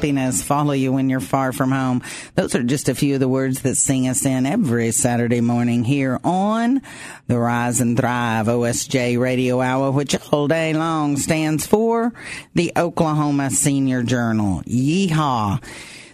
happiness follow you when you're far from home. Those are just a few of the words that sing us in every Saturday morning here on the Rise and Thrive OSJ Radio Hour, which all day long stands for the Oklahoma Senior Journal. Yeehaw!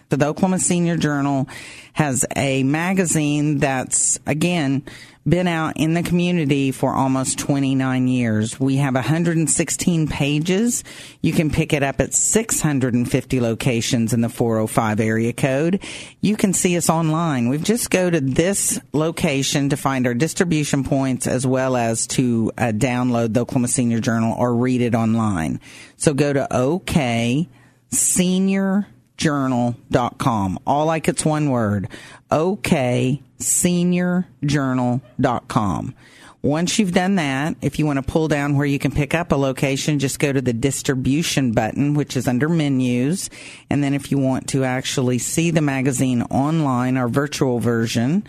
The Oklahoma Senior Journal has a magazine that's, again, been out in the community for almost 29 years. We have 116 pages. You can pick it up at 650 locations in the 405 area code. You can see us online. We've just go to this location to find our distribution points as well as to uh, download the Oklahoma Senior Journal or read it online. So go to OK Senior journal.com. All like it's one word. OKSeniorjournal.com. Once you've done that, if you want to pull down where you can pick up a location, just go to the distribution button, which is under menus. And then if you want to actually see the magazine online, our virtual version,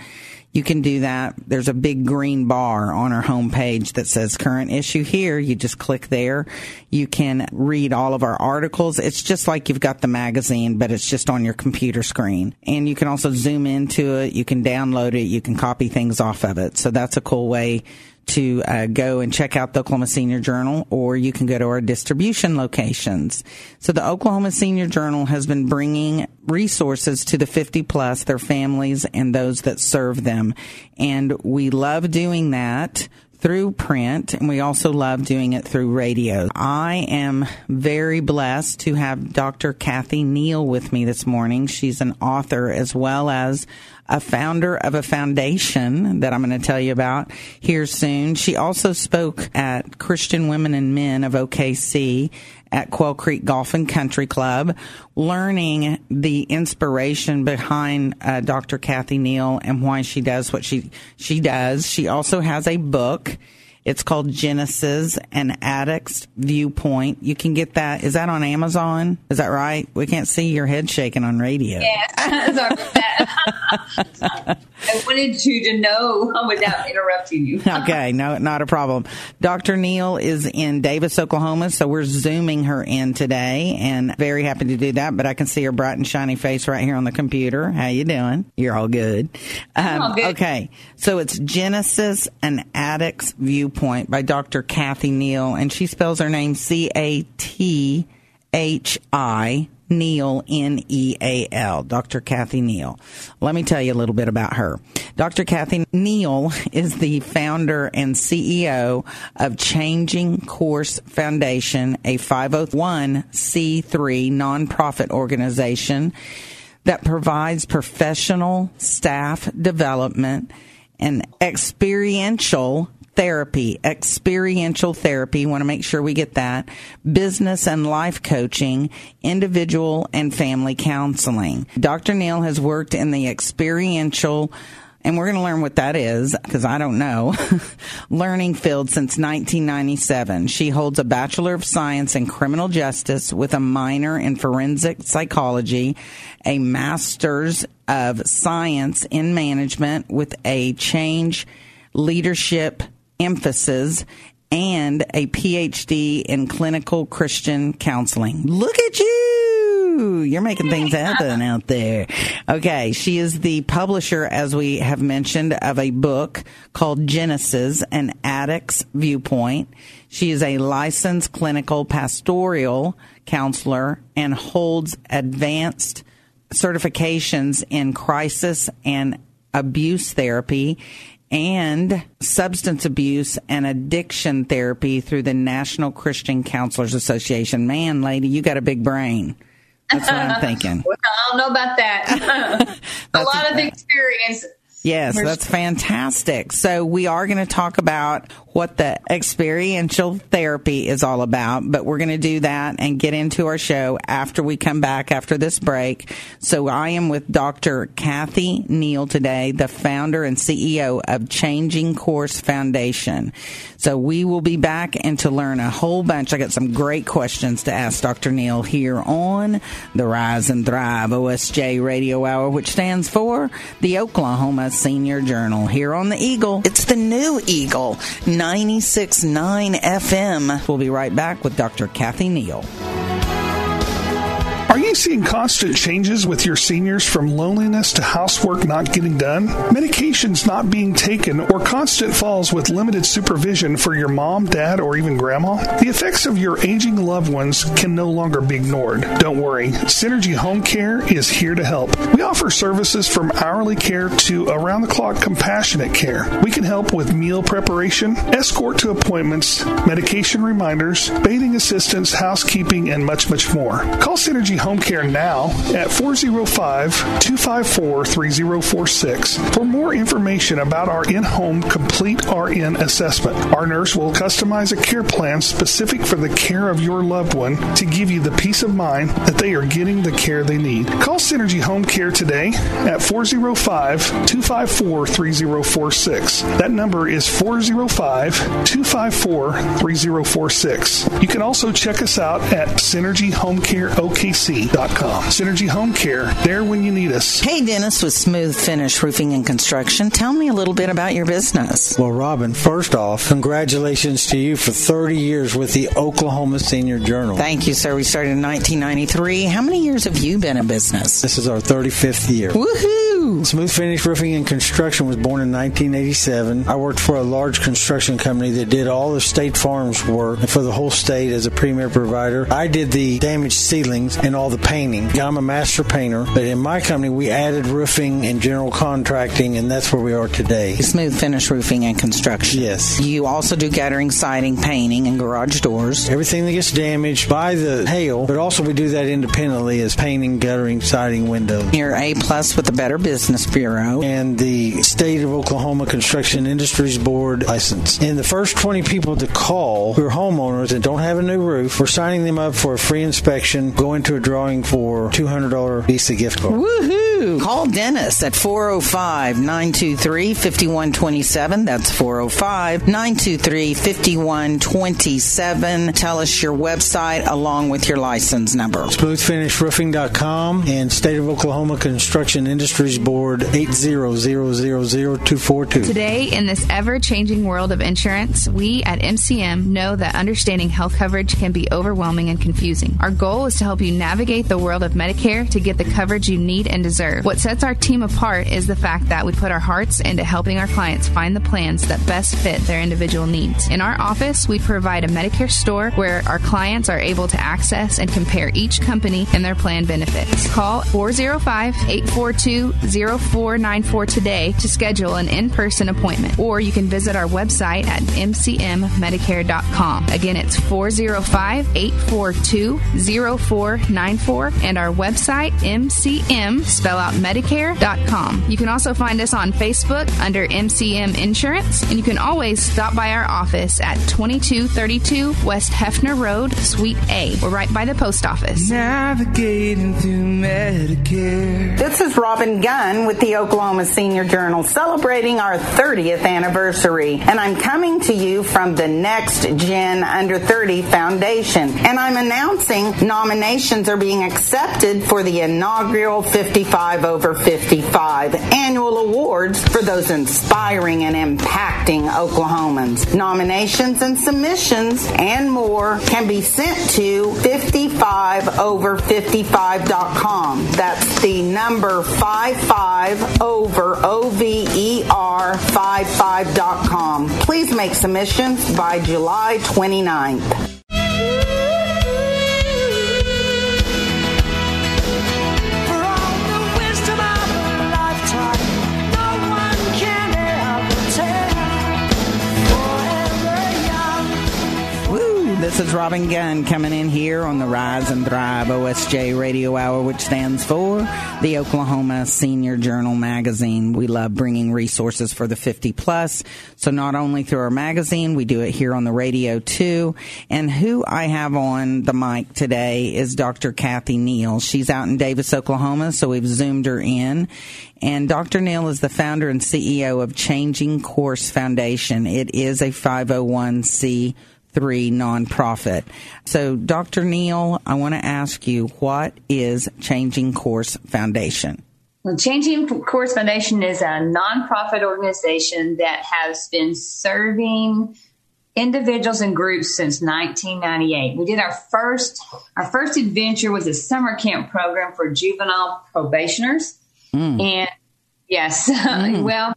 you can do that. There's a big green bar on our homepage that says current issue here. You just click there. You can read all of our articles. It's just like you've got the magazine, but it's just on your computer screen. And you can also zoom into it. You can download it. You can copy things off of it. So that's a cool way to uh, go and check out the Oklahoma Senior Journal, or you can go to our distribution locations. So the Oklahoma Senior Journal has been bringing resources to the 50 plus, their families, and those that serve them. And we love doing that through print and we also love doing it through radio. I am very blessed to have Dr. Cathi Neal with me this morning. She's an author as well as a founder of a foundation that I'm going to tell you about here soon. She also spoke at Christian Women and Men of OKC at Quail Creek Golf and Country Club, learning the inspiration behind uh, Dr. Cathi Neal and why she does what she she does. She also has a book. It's called Genesis and Addict's Viewpoint. You can get that. Is that on Amazon? Is that right? We can't see your head shaking on radio. Yeah, sorry about that. I wanted you to know without interrupting you. okay, no, not a problem. Dr. Neal is in Davis, Oklahoma, so we're zooming her in today, and very happy to do that. But I can see her bright and shiny face right here on the computer. How you doing? You're all good. Um, all good. Okay, so it's Genesis and Addict's Viewpoint by Dr. Cathi Neal, and she spells her name C A T H I Neal, N E A L, Dr. Cathi Neal. Let me tell you a little bit about her. Dr. Cathi Neal is the founder and CEO of Changing Course Foundation, a 501c3 nonprofit organization that provides professional staff development and experiential therapy, experiential therapy. Want to make sure we get that. Business and life coaching, individual and family counseling. Dr. Neal has worked in the experiential and we're going to learn what that is because I don't know. learning field since 1997. She holds a Bachelor of Science in Criminal Justice with a minor in Forensic Psychology, a Master's of Science in Management with a Change Leadership emphasis and a PhD in clinical Christian counseling. Look at you! You're making things happen out there. Okay, she is the publisher, as we have mentioned, of a book called Genesis, an addict's viewpoint. She is a licensed clinical pastoral counselor and holds advanced certifications in crisis and abuse therapy and substance abuse and addiction therapy through the National Christian Counselors Association. Man, lady, you got a big brain. That's what I'm thinking. well, I don't know about that. a lot of experience. Yes, that's fantastic. So we are going to talk about what the experiential therapy is all about, but we're going to do that and get into our show after we come back after this break. So I am with Dr. Cathi Neal today, the founder and CEO of Changing Course Foundation. So we will be back and to learn a whole bunch. I got some great questions to ask Dr. Neal here on the Rise and Thrive OSJ Radio Hour, which stands for the Oklahoma Senior Journal here on the Eagle. It's the new Eagle, 96.9 FM. We'll be right back with Dr. Cathi Neal. Are you seeing constant changes with your seniors from loneliness to housework not getting done, medications not being taken, or constant falls with limited supervision for your mom, dad, or even grandma? The effects of your aging loved ones can no longer be ignored. Don't worry, Synergy Home Care is here to help. We offer services from hourly care to around the clock compassionate care. We can help with meal preparation, escort to appointments, medication reminders, bathing assistance, housekeeping, and much, much more. Call Synergy Home Care now at 405 254 3046 for more information about our in home complete RN assessment. Our nurse will customize a care plan specific for the care of your loved one to give you the peace of mind that they are getting the care they need. Call Synergy Home Care today at 405 254 3046. That number is 405 254 3046. You can also check us out at synergyhomecareokc.com. Synergy Home Care, there when you need us. Hey, Dennis with Smooth Finish Roofing and Construction. Tell me a little bit about your business. Well, Robin, first off, congratulations to you for 30 years with the Oklahoma Senior Journal. Thank you, sir. We started in 1993. How many years have you been in business? This is our 35th year. Woohoo! Smooth Finish Roofing and Construction was born in 1987. I worked for a large construction company that did all the State Farm's work for the whole state as a premier provider. I did the damaged ceilings and all the painting. I'm a master painter, but in my company we added roofing and general contracting, and that's where we are today. Smooth Finish Roofing and Construction. Yes. You also do guttering, siding, painting, and garage doors. Everything that gets damaged by the hail, but also we do that independently as painting, guttering, siding, windows. You're A plus with the Better Business Bureau. And the State of Oklahoma Construction Industries Board license. And the first 20 people to call who are homeowners that don't have a new roof, we're signing them up for a free inspection, go into a drawing for $200 Visa gift card. Woohoo! Call Dennis at 405 923 5127. That's 405 923 5127. Tell us your website along with your license number. SmoothFinishRoofing.com and State of Oklahoma Construction Industries Board 8000242. Today, in this ever changing world of insurance, we at MCM know that understanding health coverage can be overwhelming and confusing. Our goal is to help you navigate the world of Medicare to get the coverage you need and deserve. What sets our team apart is the fact that we put our hearts into helping our clients find the plans that best fit their individual needs. In our office, we provide a Medicare store where our clients are able to access and compare each company and their plan benefits. Call 405 842 0494 today to schedule an in person appointment, or you can visit our website at mcmmedicare.com. Again, it's 405 842 0494 and our website, mcm, spell out Medicare.com. You can also find us on Facebook under MCM Insurance, and you can always stop by our office at 2232 West Hefner Road, Suite A. We're right by the post office. Navigating through Medicare. This is Robin Gunn with the Oklahoma Senior Journal celebrating our 30th anniversary. And I'm coming to you from the Next Gen Under 30 Foundation. And I'm announcing nominations are being accepted for the inaugural 55 over 55 annual awards for those inspiring and impacting Oklahomans. Nominations and submissions and more can be sent to 55over55.com. That's the number 55 over O-V-E-R 55.com. Please make submissions by July 29th. This is Robin Gunn coming in here on the Rise and Thrive OSJ Radio Hour, which stands for the Oklahoma Senior Journal Magazine. We love bringing resources for the 50 plus. So not only through our magazine, we do it here on the radio too. And who I have on the mic today is Dr. Cathi Neal. She's out in Davis, Oklahoma, so we've zoomed her in. And Dr. Neal is the founder and CEO of Changing Course Foundation. It is a 501c three nonprofit. So, Dr. Neal, I want to ask you, what is Changing Course Foundation? Well, Changing Course Foundation is a nonprofit organization that has been serving individuals and groups since 1998. We did our first our first adventure was a summer camp program for juvenile probationers, mm. and yes, mm. well,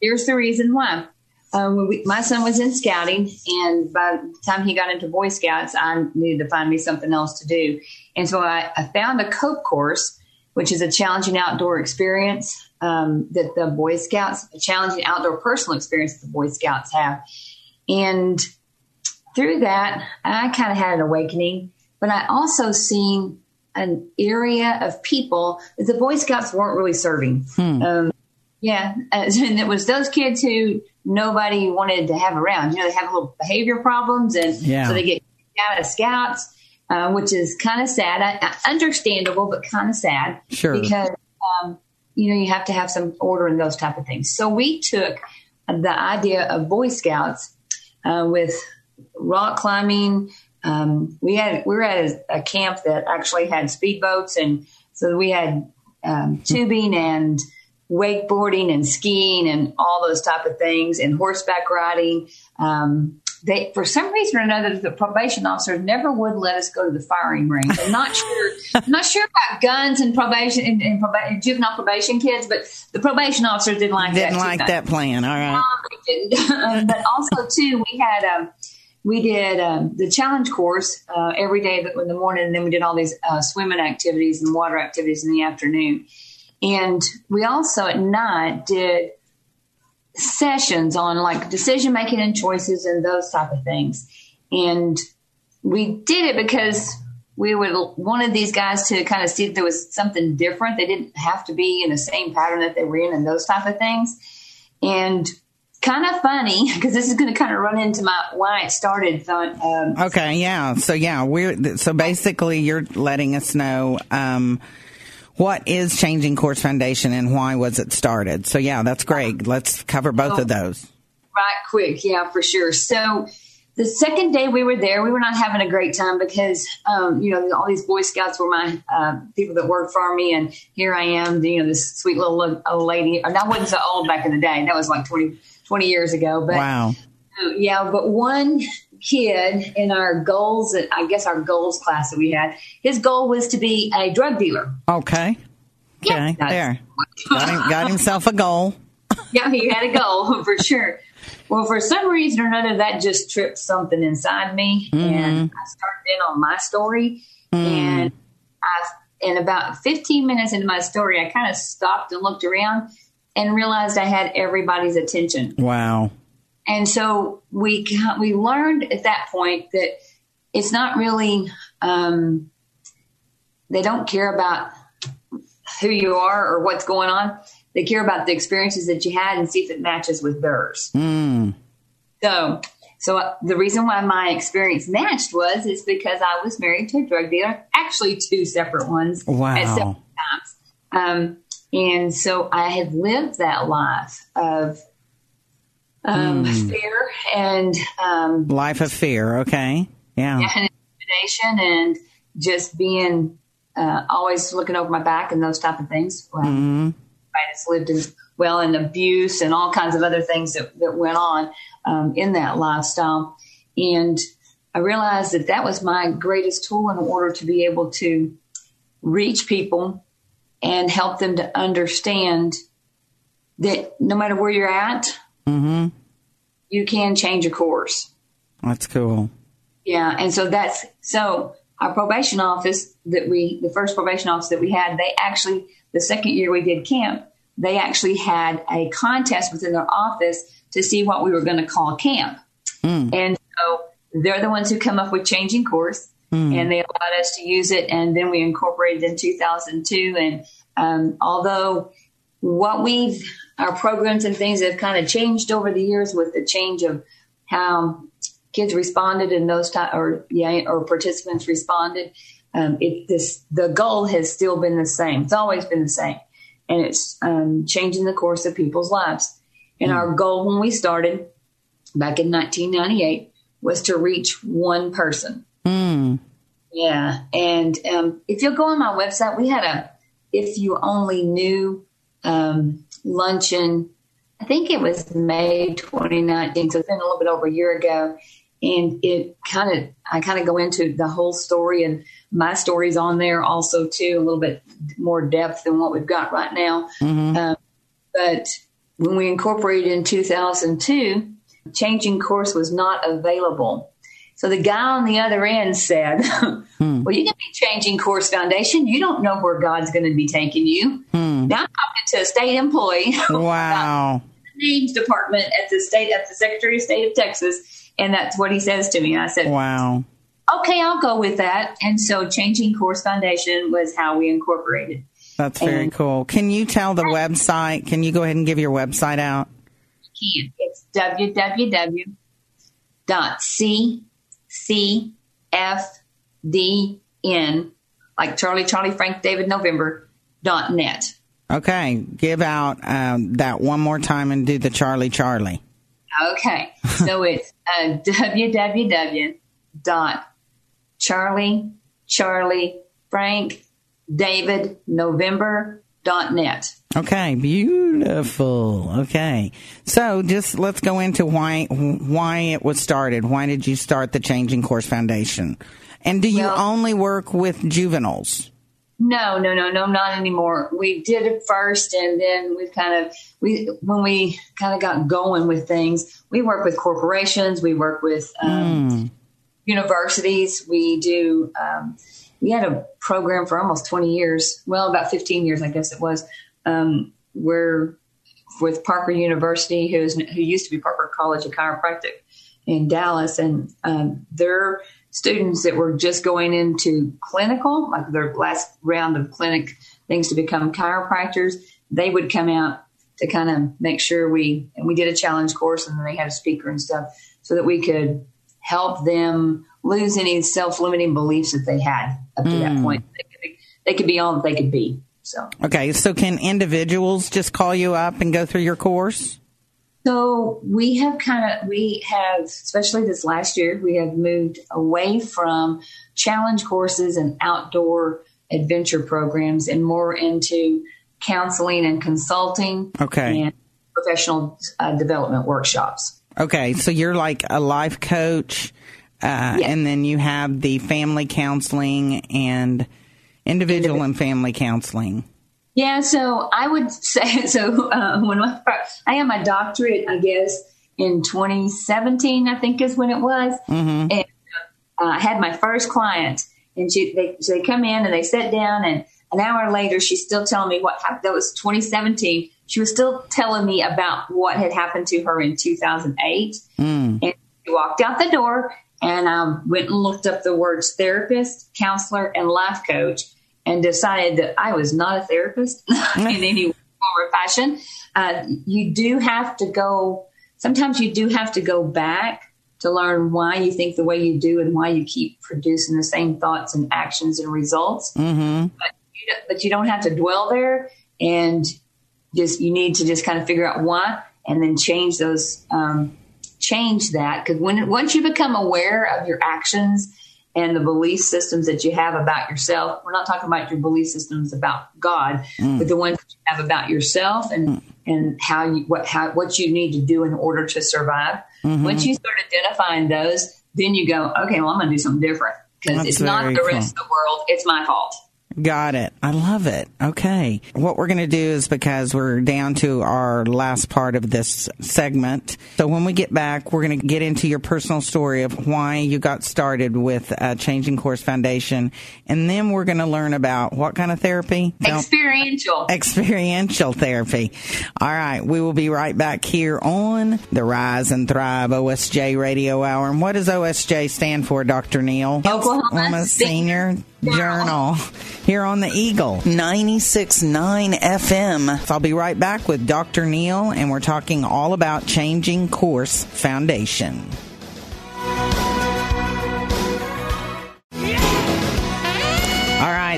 here's the reason why. Um, when we, my son was in scouting, and by the time he got into Boy Scouts, I needed to find me something else to do. And so I, I found a COPE course, which is a challenging outdoor experience um, that the Boy Scouts, a challenging outdoor personal experience that the Boy Scouts have. And through that, I kind of had an awakening, but I also seen an area of people that the Boy Scouts weren't really serving. Um, yeah, as- and it was those kids who nobody wanted to have around. You know, they have little behavior problems, and Yeah. so they get out of scouts, uh, which is kind of sad. I, understandable, but kind of sad. Sure. because um, you know you have to have some order and those type of things. So we took the idea of Boy Scouts uh, with rock climbing. Um, we had we were at a, a camp that actually had speedboats, and so we had um, tubing and wakeboarding and skiing and all those type of things, and horseback riding. Um, they, for some reason or another, the probation officers never would let us go to the firing range. I'm not sure, I'm not sure about guns and probation and, and, and juvenile probation kids, but the probation officers didn't like that. Didn't too like much. that plan. All right. Um, but also too, we had um, we did um, the challenge course uh, every day in the morning, and then we did all these uh, swimming activities and water activities in the afternoon. And we also at night did sessions on like decision making and choices and those type of things. And we did it because we would wanted these guys to kind of see if there was something different. They didn't have to be in the same pattern that they were in and those type of things. And kind of funny because this is going to kind of run into my why it started. Um, Okay, yeah. So yeah, we're so basically you're letting us know um, what is Changing Course Foundation and why was it started. So yeah, that's great. Let's cover both of those. right quick, yeah, for sure. So the second day we were there, we were not having a great time because, um, you know, all these Boy Scouts were my uh, people that worked for me, and here I am, you know, this sweet little old lady. And I wasn't so old back in the day; that was like 20, 20 years ago. But Wow. uh, yeah, but one kid in our goals, that I guess our goals class that we had, his goal was to be a drug dealer. Okay. Yeah. There. Got, him, got himself a goal. yeah, he had a goal for sure. Well, for some reason or another, that just tripped something inside me, and mm-hmm. I started in on my story. Mm. And I, in about 15 minutes into my story, I kind of stopped and looked around and realized I had everybody's attention. Wow. And so we we learned at that point that it's not really um, they don't care about who you are or what's going on. They care about the experiences that you had and see if it matches with theirs. So, so uh, the reason why my experience matched was is because I was married to a drug dealer, actually two separate ones Wow. at separate times. Um, and so I had lived that life of um, fear and um, Life of fear. Okay. Yeah. and intimidation and just being uh, always looking over my back and those type of things. Well, I just lived in well in abuse and all kinds of other things that, that went on um, in that lifestyle. And I realized that that was my greatest tool in order to be able to reach people and help them to understand that no matter where you're at, Mm-hmm. you can change a course. That's cool. Yeah, and so that's so our probation office that we the first probation office that we had, they actually the second year we did camp, they actually had a contest within their office to see what we were going to call camp. Mm. And so they're the ones who come up with changing course mm. and they allowed us to use it and then we incorporated in 2002 and um, although what we've our programs and things have kind of changed over the years with the change of how kids responded and those time or yeah or participants responded. Um, it this the goal has still been the same. It's always been the same. And it's um, changing the course of people's lives. And our goal when we started back in 1998 was to reach one person. Yeah. And um, if you'll go on my website we had a if you only knew um, luncheon. I think it was May 2019, so it's been a little bit over a year ago. And it kind of, I kind of go into the whole story, and my story's on there also too, a little bit more depth than what we've got right now. Um, but when we incorporated in 2002, changing course was not available. So the guy on the other end said, hmm. Well, you can be changing course foundation. You don't know where God's going to be taking you. Hmm. Now I'm talking to a state employee, Wow. the names department at the state, at the Secretary of State of Texas. And that's what he says to me. And I said, Wow. Okay, I'll go with that. And so changing course foundation was how we incorporated. That's very And- cool. Can you tell the website? Can you go ahead and give your website out? can. It's www.ccfdn, like Charlie, Charlie, Frank, David, November, dot net. Okay. Give out um, that one more time and do the Charlie Charlie. Okay. So it's uh, www dot Charlie, Charlie, Frank, David, November, net. Okay, beautiful. Okay, so just let's go into why why it was started. Why did you start the Changing Course Foundation? And do you Well- only work with juveniles? No, no, no, no, not anymore. We did it first, and then we've kind of we when we kind of got going with things. We work with corporations. We work with um, universities. We do. Um, we had a program for almost twenty years. Well, about fifteen years, I guess it was. Um, we're with Parker University, who's who used to be Parker College of Chiropractic in Dallas, and um, their students that were just going into clinical, like their last round of clinic things to become chiropractors, they would come out to kind of make sure we and we did a challenge course, and then they had a speaker and stuff, so that we could help them lose any self-limiting beliefs that they had up to that point. They could, be, they could be all that they could be. So. Okay, so can individuals just call you up and go through your course? So we have kind of we have especially this last year we have moved away from challenge courses and outdoor adventure programs and more into counseling and consulting Okay. and professional uh, development workshops. Okay, so you're like a life coach, uh, Yes. and then you have the family counseling and individual and family counseling. Yeah, so I would say so. Uh, when I, I had my doctorate, I guess in 2017, I think is when it was, and uh, I had my first client, and she they so they come in and they sit down, and an hour later, she's still telling me what happened. That was 2017. She was still telling me about what had happened to her in 2008, and she walked out the door, and I went and looked up the words therapist, counselor, and life coach and decided that I was not a therapist in any form or fashion. Uh, you do have to go, sometimes you do have to go back to learn why you think the way you do and why you keep producing the same thoughts and actions and results. Mm-hmm. But, you don't, but you don't have to dwell there and just, you need to just kind of figure out why and then change those, um, change that. Cause when, once you become aware of your actions and the belief systems that you have about yourself. We're not talking about your belief systems about God, mm. but the ones that you have about yourself and mm. and how you what how what you need to do in order to survive. Mm-hmm. Once you start identifying those, then you go, okay, well, I'm going to do something different because it's not the cool. rest of the world; it's my fault. Got it. I love it. Okay. What we're going to do is because we're down to our last part of this segment. So when we get back, we're going to get into your personal story of why you got started with uh, Changing Course Foundation. And then we're going to learn about what kind of therapy? Experiential. experiential therapy. All right, we will be right back here on the Rise and Thrive OSJ Radio Hour. And what does OSJ stand for, Dr. Neal? Oklahoma Senior Journal here on the Eagle 96.9 FM. So I'll be right back with Dr. Neal, and we're talking all about Changing Course Foundation.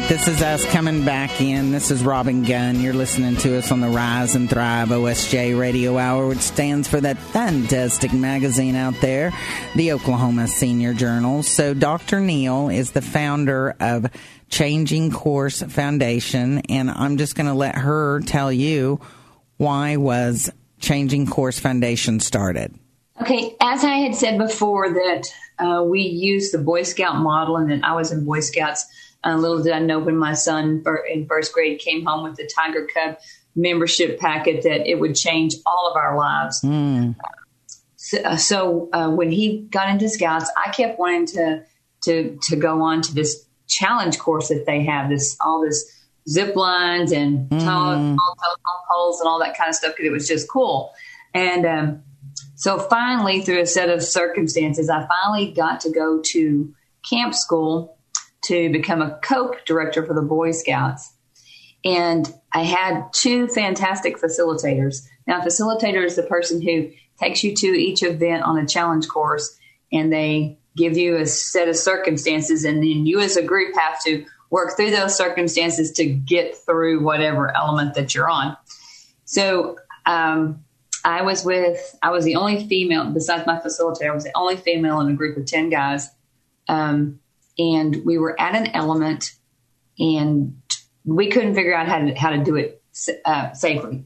This is us coming back in. This is Robin Gunn. You're listening to us on the Rise and Thrive OSJ Radio Hour, which stands for that fantastic magazine out there, the Oklahoma Senior Journal. So, Dr. Neal is the founder of Changing Course Foundation, and I'm just going to let her tell you why was Changing Course Foundation started. Okay, as I had said before, that uh, we use the Boy Scout model, and that I was in Boy Scouts. Uh, little did I know when my son in first grade came home with the Tiger Cub membership packet that it would change all of our lives. So, uh, so uh, when he got into Scouts, I kept wanting to to to go on to this challenge course that they have. This all this zip lines and tele- telephone poles and all that kind of stuff because it was just cool. And um, so finally, through a set of circumstances, I finally got to go to camp school to become a COPE director for the Boy Scouts. And I had two fantastic facilitators. Now, a facilitator is the person who takes you to each event on a challenge course and they give you a set of circumstances, and then you as a group have to work through those circumstances to get through whatever element that you're on. So, um, I was with, I was the only female, besides my facilitator, I was the only female in a group of 10 guys. Um, and we were at an element and we couldn't figure out how to, how to do it uh, safely.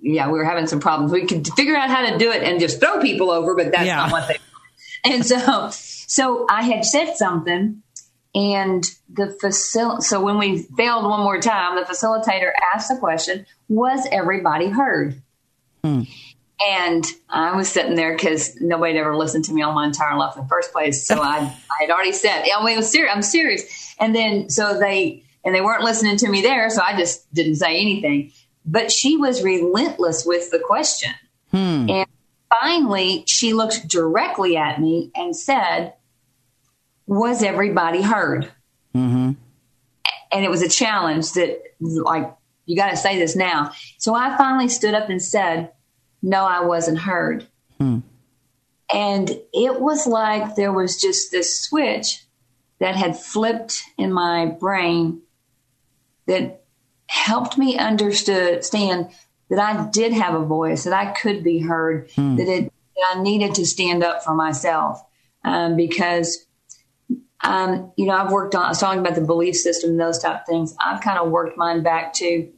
Yeah, we were having some problems. We could figure out how to do it and just throw people over, but that's Yeah. not what they. And so, so I had said something, and the facil. So when we failed one more time, the facilitator asked the question: Was everybody heard? And I was sitting there because nobody had ever listened to me all my entire life in the first place. So I, I had already said, I mean, serious. I'm serious. And then, so they, and they weren't listening to me there. So I just didn't say anything. But she was relentless with the question. Hmm. And finally, she looked directly at me and said, Was everybody heard? Mm-hmm. And it was a challenge that, like, you got to say this now. So I finally stood up and said, No, I wasn't heard. And it was like there was just this switch that had flipped in my brain that helped me understand that I did have a voice, that I could be heard, that, it, that I needed to stand up for myself. Um, because, um, you know, I've worked on, I was talking about the belief system and those type of things. I've kind of worked mine back to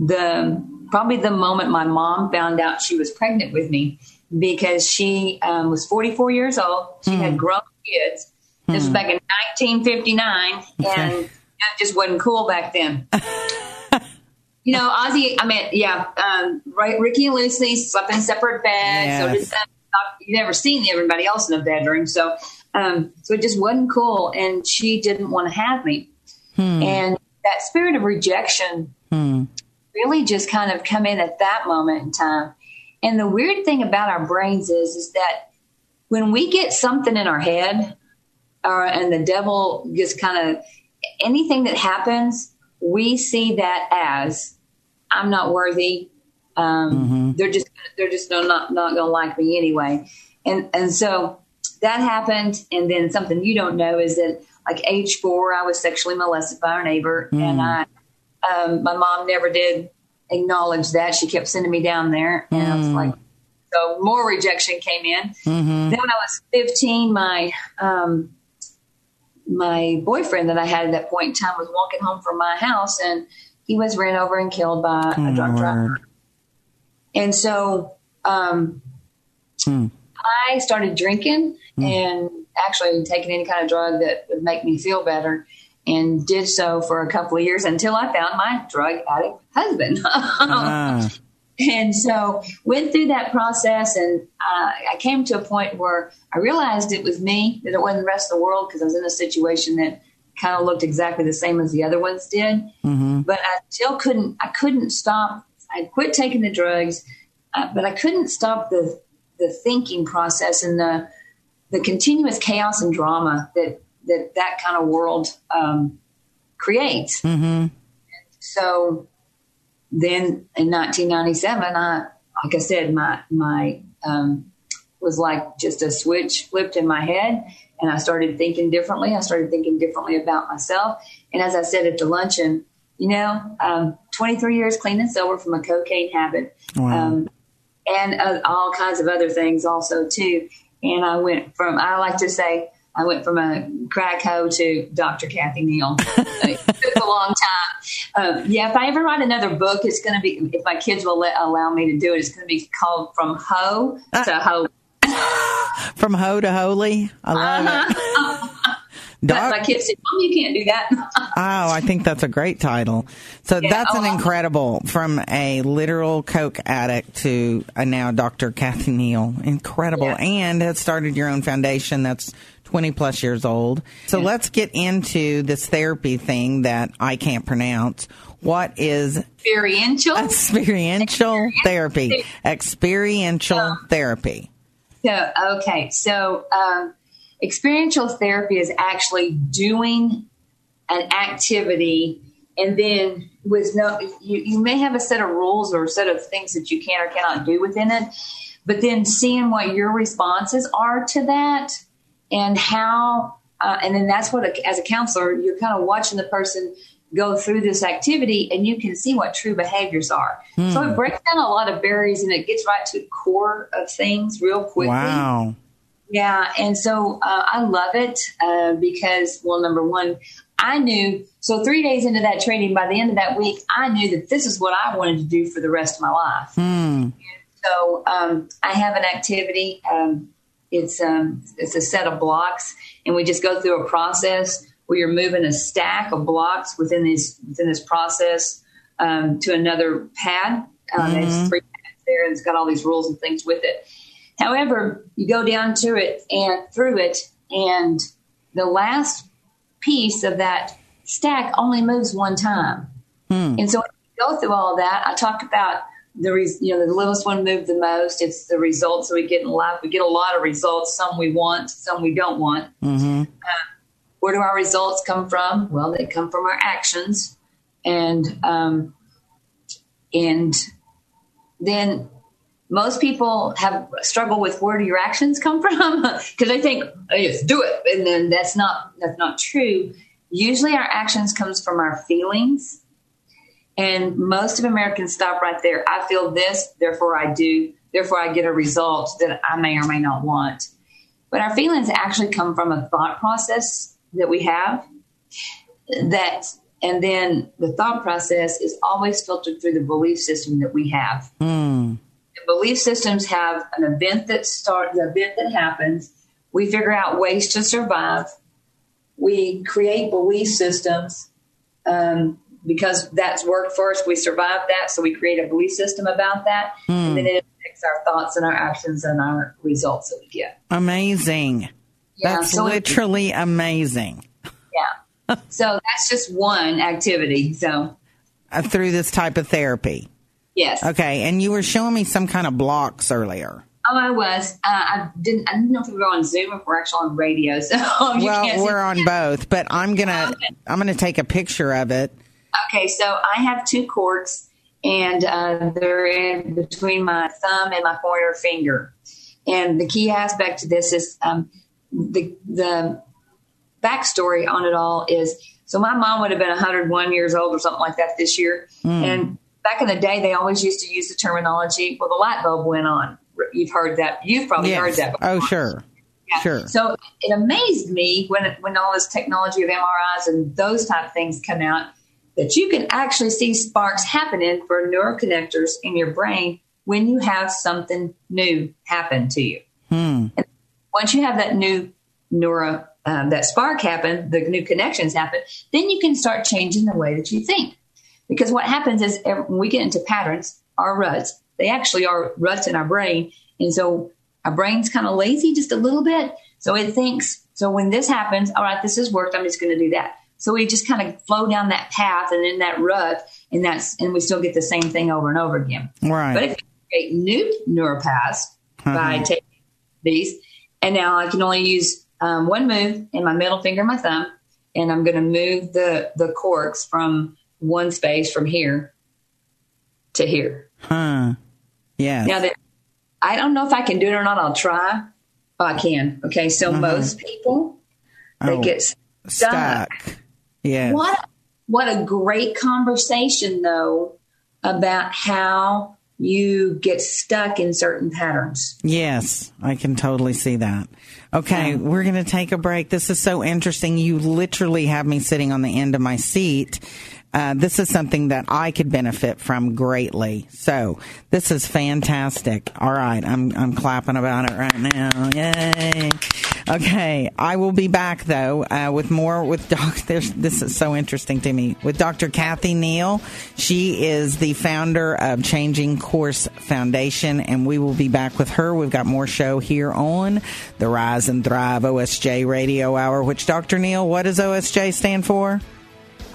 the probably the moment my mom found out she was pregnant with me because she um, was 44 years old. She had grown kids. This was back in 1959, and that just wasn't cool back then. you know, Ozzie. I mean, yeah, um, right. Ricky and Lucy slept in separate beds. So Yes. did that. You never seen everybody else in a bedroom, so um, so it just wasn't cool. And she didn't want to have me. And that spirit of rejection really just kind of come in at that moment in time. And the weird thing about our brains is, is that when we get something in our head, or and the devil just kind of anything that happens, we see that as I'm not worthy. Um, They're just they're just not not, not going to like me anyway. And and so that happened. And then something you don't know is that like age four, I was sexually molested by our neighbor, and I um, my mom never did acknowledge that. She kept sending me down there, and I was like, so more rejection came in. Then when I was 15, my um, my boyfriend that I had at that point in time was walking home from my house, and he was ran over and killed by a drunk driver. And so um, I started drinking and actually taking any kind of drug that would make me feel better and did so for a couple of years until I found my drug addict husband. Ah, and so went through that process and uh, I came to a point where I realized it was me, that it wasn't the rest of the world because I was in a situation that kind of looked exactly the same as the other ones did. But I still couldn't, I couldn't stop. I quit taking the drugs, uh, but I couldn't stop the, the thinking process and the, the continuous chaos and drama that, that that kind of world um, creates. So then in 1997, I, like I said, my, my, um, was like just a switch flipped in my head, and I started thinking differently. I started thinking differently about myself. And as I said at the luncheon, you know, um, 23 years clean and sober from a cocaine habit, Wow. um, and uh, all kinds of other things also too. And I went from I like to say I went from a crack hoe to Dr. Cathi Neal. it took a long time. Um, yeah, if I ever write another book, it's going to be if my kids will let, allow me to do it. It's going to be called From Hoe to Hoe. From hoe to holy. I love it. But Doc- my kids said, "Mom, you can't do that." Oh, I think that's a great title. So Yeah, that's an oh, incredible from a literal coke addict to a now Dr. Cathi Neal. Incredible. Yeah. And has started your own foundation that's 20 plus years old. So let's get into this therapy thing that I can't pronounce. What is Experiential. experiential therapy? Experiential therapy. So, okay. So, um, experiential therapy is actually doing an activity and then with no, you, you may have a set of rules or a set of things that you can or cannot do within it, but then seeing what your responses are to that and how, uh, and then that's what, a, as a counselor, you're kind of watching the person go through this activity and you can see what true behaviors are. So it breaks down a lot of barriers and it gets right to the core of things real quickly. Wow. Yeah, and so uh, I love it uh, because, well, number one, I knew. So three days into that training, by the end of that week, I knew that this is what I wanted to do for the rest of my life. So um, I have an activity. Um, it's um, it's a set of blocks, and we just go through a process where you're moving a stack of blocks within this within this process um, to another pad. Um, There's three pads there, and it's got all these rules and things with it. However, you go down to it and through it, and the last piece of that stack only moves one time. And so go through all that, I talk about the res- you know the littlest one moved the most. It's the results that we get in life. We get a lot of results. Some we want, some we don't want. Uh, where do our results come from? Well, they come from our actions, and um, and then most people have struggle with where do your actions come from because they think oh, yes do it and then that's not that's not true usually our actions comes from our feelings and most of americans stop right there. I feel this therefore i do. Therefore i get a result that i may or may not want. But our feelings actually come from a thought process that we have that and then the thought process is always filtered through the belief system that we have. The belief systems have an event that start the event that happens. We figure out ways to survive. We create belief systems um, because that's worked for us we survived that so we create a belief system about that and then it affects our thoughts and our actions and our results that we get Amazing. Yeah, That's so it- literally amazing. yeah so that's just one activity so Uh, through this type of therapy. yes Okay, and you were showing me some kind of blocks earlier. Oh, I was. Uh, I didn't. I didn't know if we were on Zoom or if we're actually on radio. So you well, we're on both, but I'm gonna Okay. I'm gonna take a picture of it. Okay, so I have two corks, and uh, they're in between my thumb and my pointer finger. And the key aspect to this is um, the the backstory on it all is so my mom would have been 101 years old or something like that this year, and back in the day they always used to use the terminology. Well, the light bulb went on. You've heard that. You've probably heard that. Before. Oh, sure. Yeah. Sure. So it amazed me when when all this technology of MRIs and those type of things come out that you can actually see sparks happening for neuroconnectors in your brain when you have something new happen to you. And once you have that new neuro um, that spark happen, the new connections happen, then you can start changing the way that you think. Because what happens is ev- when we get into patterns, our ruts, they actually are ruts in our brain. And so our brain's kind of lazy just a little bit. So it thinks, so when this happens, all right, this has worked. I'm just going to do that. So we just kind of flow down that path and in that rut, and that's, and we still get the same thing over and over again. Right. But if you create new neuropaths by taking these, and now I can only use um, one move in my middle finger and my thumb, and I'm going to move the the corks from one space from here to here. Huh. Yes. Now that I don't know if I can do it or not. I'll try. Oh, I can. Okay, so most people they Oh, get stuck. Stuck. Yeah. What what a great conversation though about how you get stuck in certain patterns. Yes, I can totally see that. Okay, we're going to take a break. This is so interesting. You literally have me sitting on the end of my seat. Uh, this is something that I could benefit from greatly. So this is fantastic. All right, I'm I'm clapping about it right now. Yay! Okay, I will be back though uh, with more with Doc. This is so interesting to me with Dr. Cathi Neal. She is the founder of Changing Course Foundation, and we will be back with her. We've got more show here on the Rise and Thrive OSJ Radio Hour. Which Dr. Neal, what does OSJ stand for?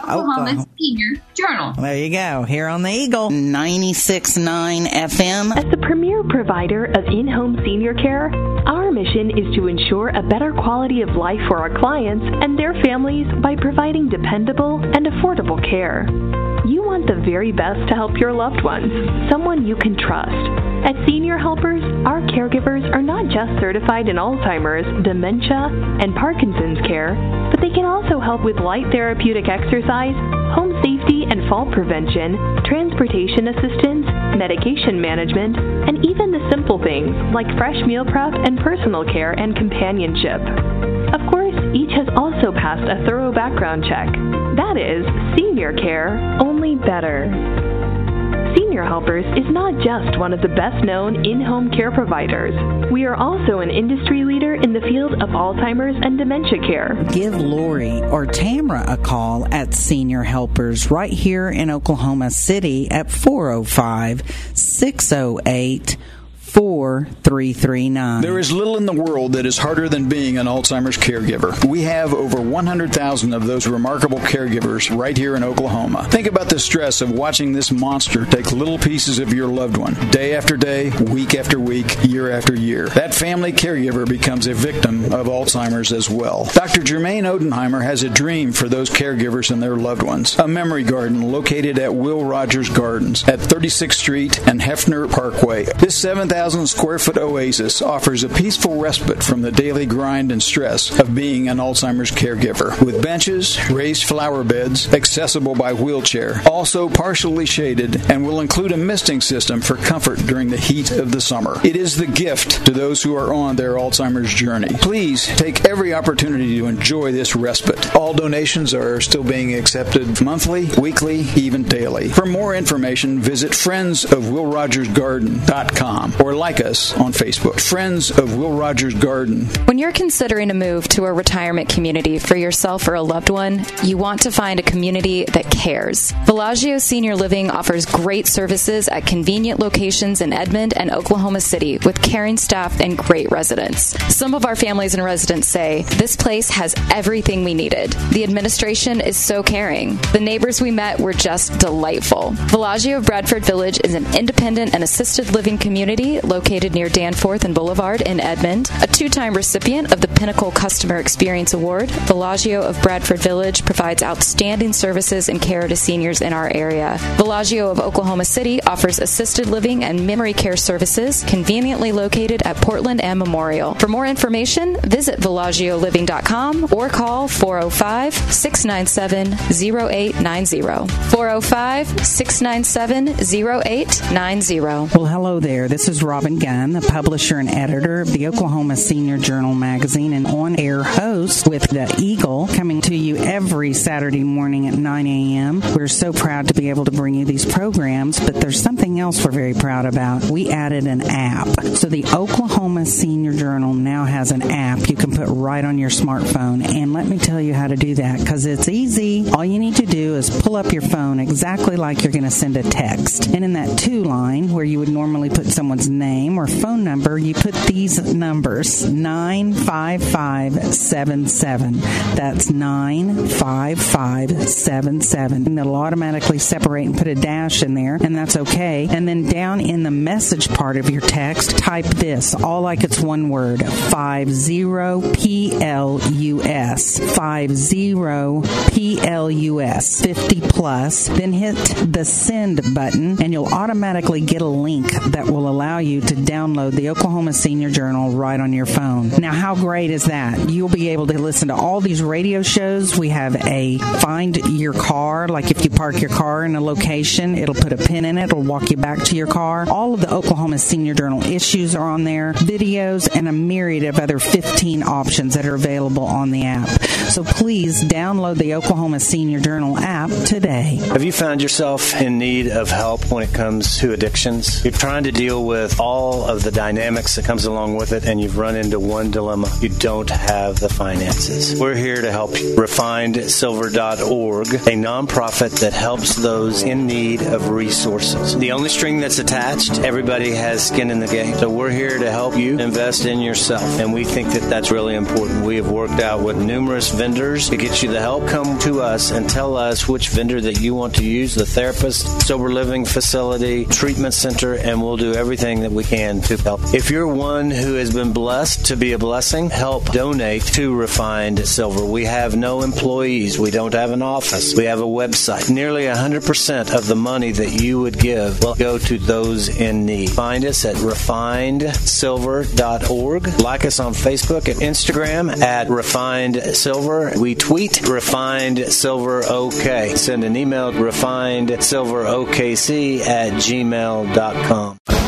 Oklahoma Oklahoma. Senior Journal. There you go. Here on the Eagle, ninety-six nine FM. As the premier provider of in home senior care, our mission is to ensure a better quality of life for our clients and their families by providing dependable and affordable care. You want the very best to help your loved ones, someone you can trust. At Senior Helpers, our caregivers are not just certified in Alzheimer's, dementia, and Parkinson's care, but they can also help with light therapeutic exercise, home safety and fall prevention, transportation assistance, medication management, and even the simple things like fresh meal prep and personal care and companionship. Of course, each has also passed a thorough background check. That is, senior care, only better. Senior Helpers is not just one of the best known in home care providers. We are also an industry leader in the field of Alzheimer's and dementia care. Give Lori or Tamra a call at Senior Helpers right here in Oklahoma City at 405 608 4339. There is little in the world that is harder than being an Alzheimer's caregiver. We have over 100,000 of those remarkable caregivers right here in Oklahoma. Think about the stress of watching this monster take little pieces of your loved one day after day, week after week, year after year. That family caregiver becomes a victim of Alzheimer's as well. Dr. Germaine Odenheimer has a dream for those caregivers and their loved ones. A memory garden located at Will Rogers Gardens at 36th Street and Hefner Parkway. This 7,000 square foot oasis offers a peaceful respite from the daily grind and stress of being an Alzheimer's caregiver. With benches, raised flower beds, accessible by wheelchair, also partially shaded, and will include a misting system for comfort during the heat of the summer. It is the gift to those who are on their Alzheimer's journey. Please take every opportunity to enjoy this respite. All donations are still being accepted monthly, weekly, even daily. For more information, visit friendsofwillrogersgarden.com or like us on Facebook. Friends of Will Rogers Garden. When you're considering a move to a retirement community for yourself or a loved one, you want to find a community that cares. Villaggio Senior Living offers great services at convenient locations in Edmond and Oklahoma City with caring staff and great residents. Some of our families and residents say this place has everything we needed. The administration is so caring. The neighbors we met were just delightful. Villaggio Bradford Village is an independent and assisted living community located near Danforth and Boulevard in Edmond. A two time recipient of the Pinnacle Customer Experience Award, Villaggio of Bradford Village provides outstanding services and care to seniors in our area. Villaggio of Oklahoma City offers assisted living and memory care services conveniently located at Portland and Memorial. For more information, visit VillaggioLiving.com or call 405 697 0890. 405 697 0890. Well, hello there. This is Robin Gunn, the publisher and editor of the Oklahoma Senior Journal magazine and on air host with the Eagle, coming to you every Saturday morning at 9 a.m. We're so proud to be able to bring you these programs, but there's something else we're very proud about. We added an app. So the Oklahoma Senior Journal now has an app you can put right on your smartphone. And let me tell you how to do that because it's easy. All you need to do is pull up your phone exactly like you're going to send a text. And in that to line where you would normally put someone's name or phone number, you put these numbers 95577. That's 95577. And it'll automatically separate and put a dash in there, and that's okay. And then down in the message part of your text, type this, all like it's one word 50PLUS. 50PLUS. 50 plus. Then hit the send button, and you'll automatically get a link that will allow you to download the Oklahoma Senior Journal right on your phone. Now, how great is that? You'll be able to listen to all these radio shows. We have a find your car, like if you park your car in a location, it'll put a pin in it, it'll walk you back to your car. All of the Oklahoma Senior Journal issues are on there, videos, and a myriad of other 15 options that are available on the app. So please download the Oklahoma Senior Journal app today. Have you found yourself in need of help when it comes to addictions? You're trying to deal with all of the dynamics that comes along with it and you've run into one dilemma. You don't have the finances. We're here to help you. RefinedSilver.org, a nonprofit that helps those in need of resources. The only string that's attached, everybody has skin in the game. So we're here to help you invest in yourself. And we think that that's really important. We have worked out with numerous vendors to get you the help. Come to us and tell us which vendor that you want to use, the therapist, sober living facility, treatment center, and we'll do everything that we can to help. If you're one who has been blessed to be a blessing, help donate to Refined Silver. We have no employees. We don't have an office. We have a website. Nearly 100% of the money that you would give will go to those in need. Find us at refinedsilver.org. Like us on Facebook and Instagram at Refined Silver. We tweet Refined Silver OK. Send an email refined silver OKC at gmail.com.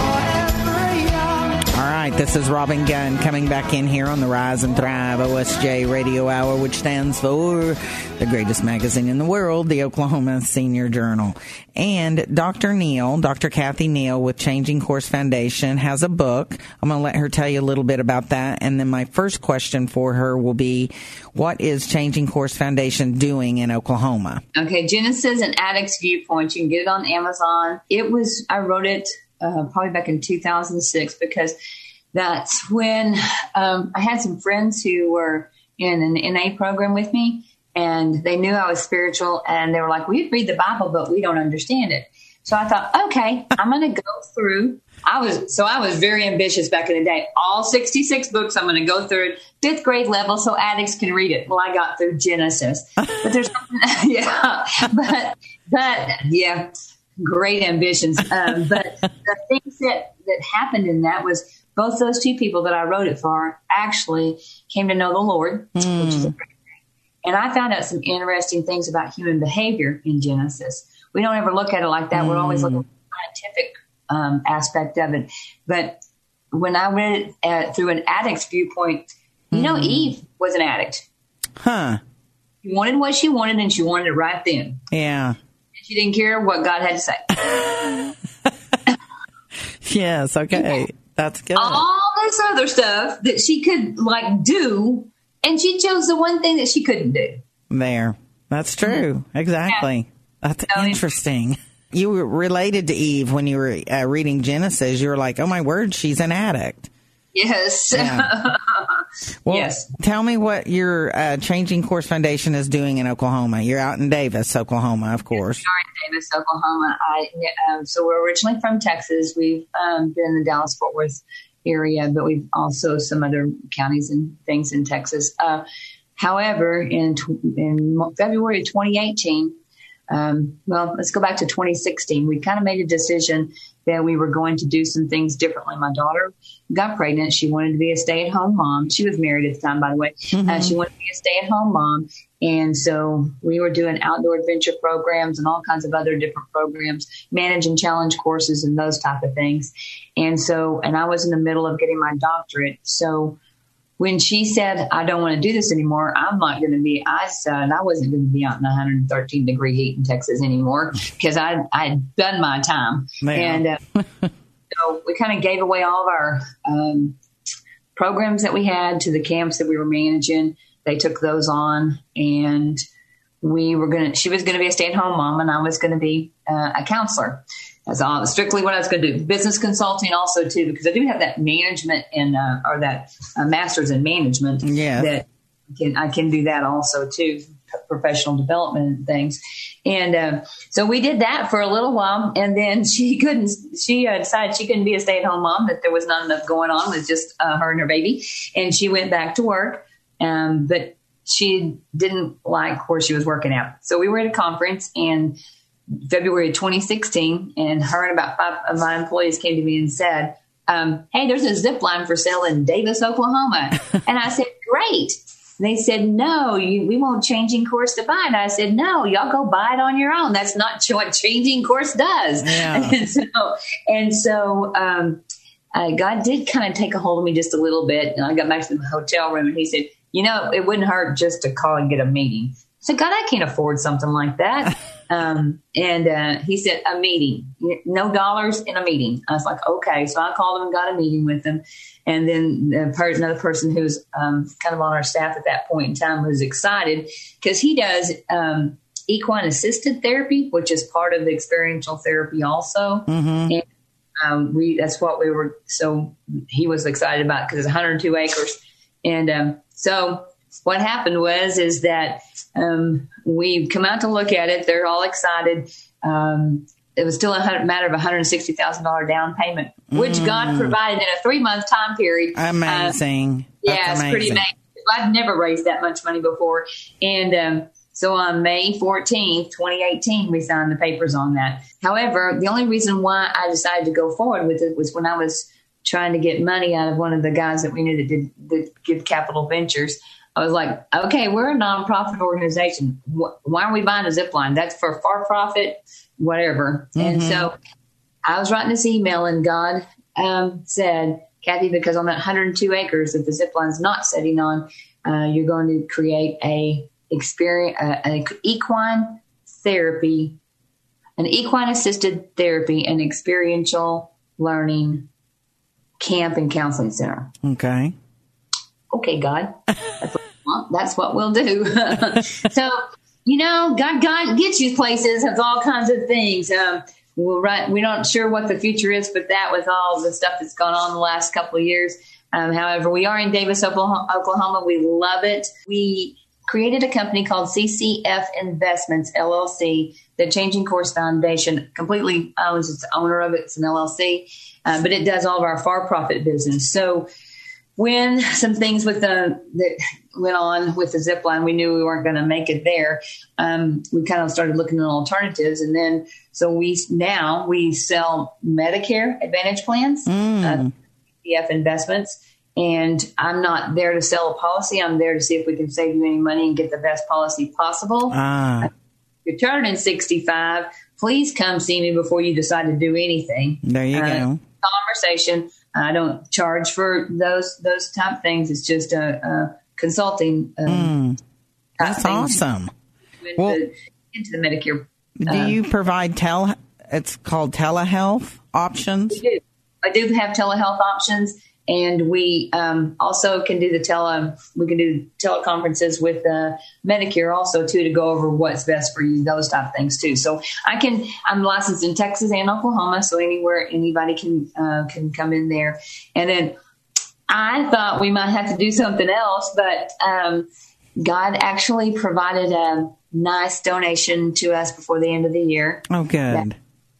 This is Robin Gunn coming back in here on the Rise and Thrive OSJ Radio Hour, which stands for the greatest magazine in the world, the Oklahoma Senior Journal. And Dr. Neal, Dr. Cathi Neal with Changing Course Foundation has a book. I'm going to let her tell you a little bit about that. And then my first question for her will be, what is Changing Course Foundation doing in Oklahoma? Okay, Genesis and Addicts Viewpoint. You can get it on Amazon. It was, I wrote it uh, probably back in 2006 because that's when um, I had some friends who were in an NA program with me and they knew I was spiritual and they were like, we read the Bible, but we don't understand it. So I thought, okay, I'm going to go through. I was, so I was very ambitious back in the day. All 66 books, I'm going to go through it, fifth grade level so addicts can read it. Well, I got through Genesis, but there's, yeah, but, but yeah, great ambitions. Um, but the things that, that happened in that was both those two people that I wrote it for actually came to know the Lord, which is a great thing. And I found out some interesting things about human behavior in Genesis. We don't ever look at it like that. We're always looking at the scientific um, aspect of it. But when I read it uh, through an addict's viewpoint, you know, Eve was an addict. Huh. She wanted what she wanted, and she wanted it right then. Yeah. She didn't care what God had to say. Yes. Okay. That's good. All this other stuff that she could like do, and she chose the one thing that she couldn't do. There. That's true. Exactly. That's interesting. You were related to Eve when you were uh, reading Genesis. You were like, oh my word, she's an addict. Yes. Yeah. Well, yes. Tell me what your uh, Changing Course Foundation is doing in Oklahoma. You're out in Davis, Oklahoma, of course. We are in Davis, Oklahoma. I um, so we're originally from Texas. We've um, been in the Dallas Fort Worth area, but we've also some other counties and things in Texas. Uh, however, in tw- in February of 2018, um, well, let's go back to 2016. We kind of made a decision that we were going to do some things differently. My daughter got pregnant. She wanted to be a stay at home mom. She was married at the time, by the way. Uh, she wanted to be a stay at home mom. And so we were doing outdoor adventure programs and all kinds of other different programs, manage and challenge courses and those type of things. And so, and I was in the middle of getting my doctorate. So when she said, I don't want to do this anymore, I'm not going to be, I said, I wasn't going to be out in 113 degree heat in Texas anymore because I, I'd done my time. Man. And uh, so we kind of gave away all of our um, programs that we had to the camps that we were managing. They took those on and we were going to, she was going to be a stay at home mom and I was going to be uh, a counselor. That's all strictly what I was going to do. Business consulting also too, because I do have that management and, uh, or that uh, master's in management Yeah. that can, I can do that also too, professional development and things. And uh, so we did that for a little while, and then she couldn't. She uh, decided she couldn't be a stay-at-home mom; that there was not enough going on with just uh, her and her baby, and she went back to work. Um, but she didn't like where she was working at. So we were at a conference in February of 2016, and her and about five of my employees came to me and said, um, "Hey, there's a zip line for sale in Davis, Oklahoma." and I said, "Great." And they said, "No, you, we won't changing course to buy it." And I said, "No, y'all go buy it on your own. That's not what changing course does." Yeah. And so, and so, um, uh, God did kind of take a hold of me just a little bit. And I got back to the hotel room, and He said, "You know, it wouldn't hurt just to call and get a meeting." I said, "God, I can't afford something like that." Um, and uh, He said, "A meeting, no dollars in a meeting." I was like, "Okay." So I called him and got a meeting with him, and then the per- another person who's um, kind of on our staff at that point in time was excited because he does. Um, Equine assisted therapy, which is part of the experiential therapy, also. And um, we that's what we were so he was excited about because it's 102 acres and um, so what happened was is that um, we come out to look at it they're all excited um, it was still a hundred, matter of a $160,000 down payment which God provided in a three month time period Uh, Amazing. yeah, That's it's pretty amazing. I've never raised that much money before. And um, so on May 14th, 2018, we signed the papers on that. However, the only reason why I decided to go forward with it was when I was trying to get money out of one of the guys that we knew that did, did Capital Ventures. I was like, okay, we're a nonprofit organization. Why are we buying a zip line? That's for for profit, whatever. And so I was writing this email, and God um, said, Cathi, because on that 102 acres that the zip line's not sitting on, uh, you're going to create a experience, uh, an equine therapy, an equine assisted therapy, and experiential learning camp and counseling center. Okay. Okay, God, well, that's what we'll do. so, you know, God, God gets you places, has all kinds of things. Um, we're right, we're not sure what the future is, but that with all the stuff that's gone on the last couple of years. Um, however, we are in Davis, Oklahoma. We love it. We created a company called CCF Investments LLC. The Changing Course Foundation completely owns its owner of it. It's an LLC, uh, but it does all of our for-profit business. So when some things with the that went on with the zip line, we knew we weren't going to make it there. Um, we kind of started looking at alternatives, and then so we now we sell Medicare Advantage plans, uh, CCF investments, and I'm not there to sell a policy. I'm there to see if we can save you any money and get the best policy possible. Ah, You're turning 65. Please come see me before you decide to do anything there you uh, go. conversation. I don't charge for those those type things. It's just a, a consulting. Um, type That's awesome. Into, Well- into the Medicare. Do uh, you provide tel? It's called telehealth options. Do. I do have telehealth options, and we um, also can do the tele. We can do teleconferences with uh, Medicare also too to go over what's best for you, those type of things too. So I can. I'm licensed in Texas and Oklahoma, so anywhere anybody can uh, can come in there. And then I thought we might have to do something else, but um, God actually provided a nice donation to us before the end of the year Oh, good.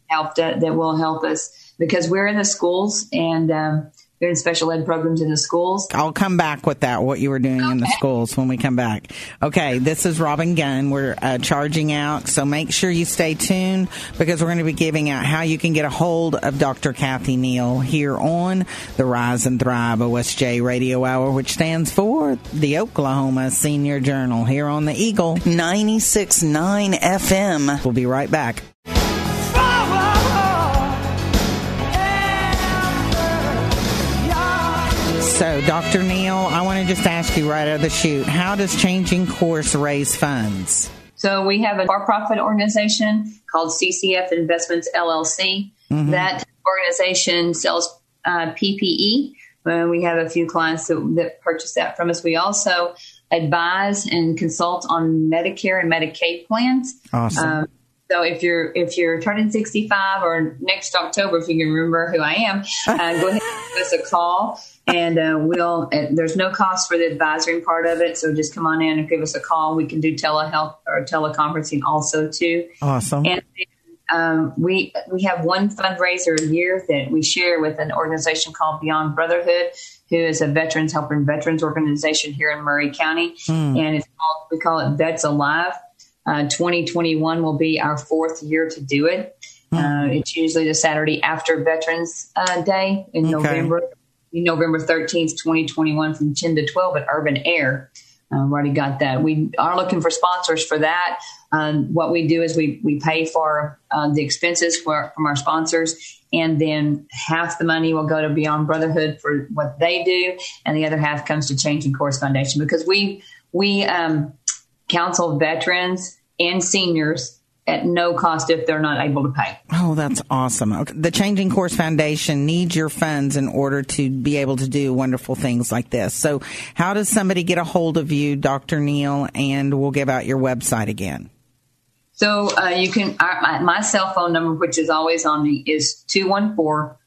helped uh, that will help us because we're in the schools and um, in special ed programs in the schools. I'll come back with that, what you were doing in the schools when we come back. Okay, this is Robin Gunn. We're uh, charging out, so make sure you stay tuned because we're going to be giving out how you can get a hold of Dr. Cathi Neal here on the Rise and Thrive OSJ Radio Hour, which stands for the Oklahoma Senior Journal here on the Eagle 96.9 FM. We'll be right back. So, Dr. Neal, I want to just ask you right out of the chute, how does changing course raise funds? So we have a for-profit organization called CCF Investments LLC. That organization sells uh, PPE. Uh, we have a few clients that, that purchase that from us. We also advise and consult on Medicare and Medicaid plans. Awesome. Um, so if you're if you're turning 65 or next October, if you can remember who I am, uh, go ahead and give us a call, and uh, we'll. Uh, there's no cost for the advisory part of it, so just come on in and give us a call. We can do telehealth or teleconferencing also too. Awesome. And um, we we have one fundraiser a year that we share with an organization called Beyond Brotherhood, who is a veterans helping veterans organization here in Murray County, and it's called, we call it Vets Alive. Uh, 2021 will be our fourth year to do it, Uh, it's usually the Saturday after Veterans uh, Day in Okay. November, November 13th, 2021 from 10 to 12 at Urban Air. Uh, already got that. We are looking for sponsors for that. Um, what we do is we, we pay for uh, the expenses for, from our sponsors, and then half the money will go to Beyond Brotherhood for what they do, and the other half comes to Changing Course Foundation because we we um, counsel veterans and seniors at no cost if they're not able to pay. Oh, that's awesome. Okay. The Changing Course Foundation needs your funds in order to be able to do wonderful things like this. So, how does somebody get a hold of you, Dr. Neal? And we'll give out your website again. So uh, you can, our, my, my cell phone number, which is always on me, is 214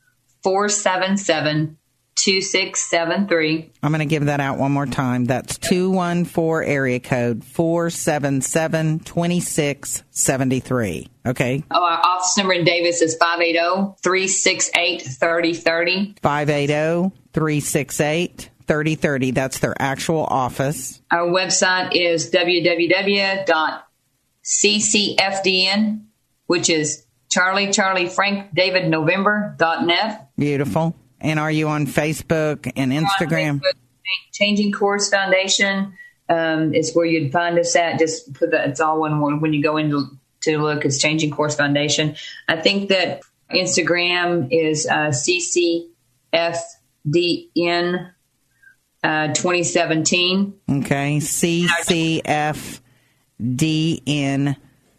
477 2673. I'm going to give that out one more time. That's 214 area code 477 2673. Okay. Oh, our office number in Davis is 580 368 3030. 580 368 3030. That's their actual office. Our website is www.ccfdn, which is Charlie Charlie Frank David November dot net. Beautiful. And are you on Facebook and Instagram? Changing Course Foundation um, is where you'd find us at. Just put that, it's all one word when you go into to look, it's Changing Course Foundation. I think that Instagram is uh, CCFDN uh, 2017. Okay. CCFDN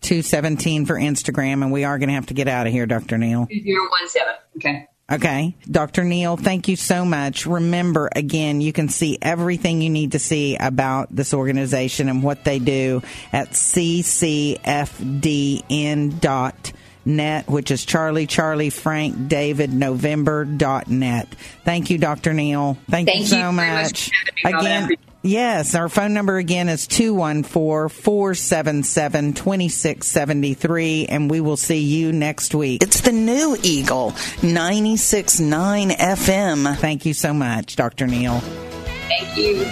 217 for Instagram. And we are going to have to get out of here, Dr. Neal. 2017. Okay. Okay. Dr. Neal, thank you so much. Remember, again, you can see everything you need to see about this organization and what they do at ccfdn.net, which is Charlie, Charlie, Frank, David, November dot net. Thank you, Dr. Neal. Thank, Thank you you so very much much. for having me, Robin. I Again, Yes, our phone number again is 214-477-2673 and we will see you next week. It's the new Eagle 96.9 FM. Thank you so much, Dr. Neal. Thank you.